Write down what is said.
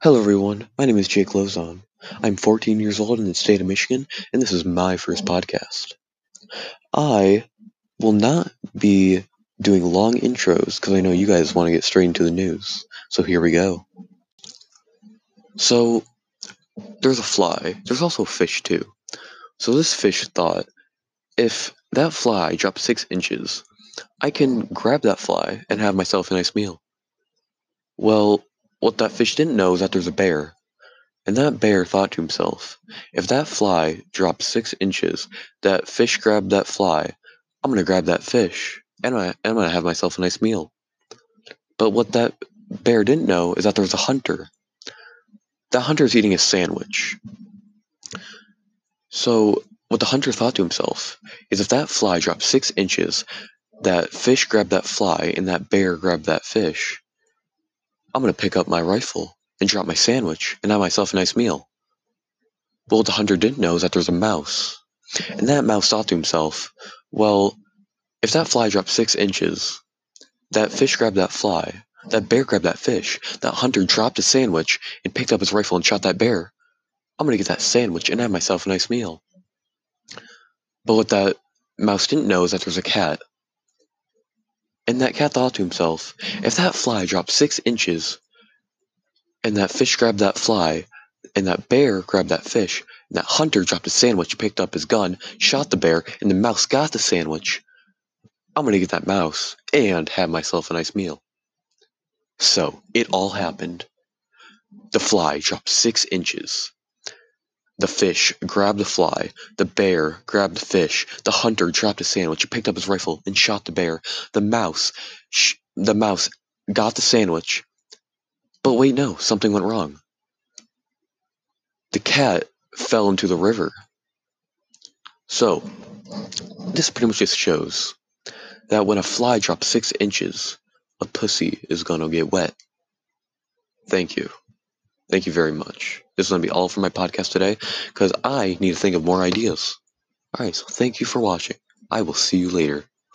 Hello everyone, my name is Jake Lozon. I'm 14 years old in the state of Michigan, and this is my first podcast. I will not be doing long intros because I know you guys want to get straight into the news. So here we go. So, there's a fly. There's also a fish too. So this fish thought, if that fly drops six inches, I can grab that fly and have myself a nice meal. Well, what that fish didn't know is that there's a bear. And that bear thought to himself, if that fly drops six inches, that fish grabbed that fly, I'm gonna grab that fish, and I, I'm gonna have myself a nice meal. But what that bear didn't know is that there's a hunter. That hunter's eating a sandwich. So what the hunter thought to himself is if that fly dropped six inches, that fish grabbed that fly, and that bear grabbed that fish, I'm gonna pick up my rifle and drop my sandwich and have myself a nice meal. But what the hunter didn't know is that there's a mouse. And that mouse thought to himself, well, if that fly dropped six inches, that fish grabbed that fly, that bear grabbed that fish, that hunter dropped a sandwich and picked up his rifle and shot that bear, I'm gonna get that sandwich and have myself a nice meal. But what that mouse didn't know is that there's a cat. That cat thought to himself, if that fly dropped six inches, and that fish grabbed that fly, and that bear grabbed that fish, and that hunter dropped a sandwich, picked up his gun, shot the bear, and the mouse got the sandwich, I'm gonna get that mouse and have myself a nice meal. So, it all happened. The fly dropped six inches. The fish grabbed the fly. The bear grabbed the fish. The hunter dropped a sandwich, picked up his rifle, and shot the bear. The mouse, sh- the mouse got the sandwich. But wait, no, something went wrong. The cat fell into the river. So, this pretty much just shows that when a fly drops six inches, a pussy is gonna get wet. Thank you. Thank you very much. This is going to be all for my podcast today because I need to think of more ideas. Alright, so thank you for watching. I will see you later.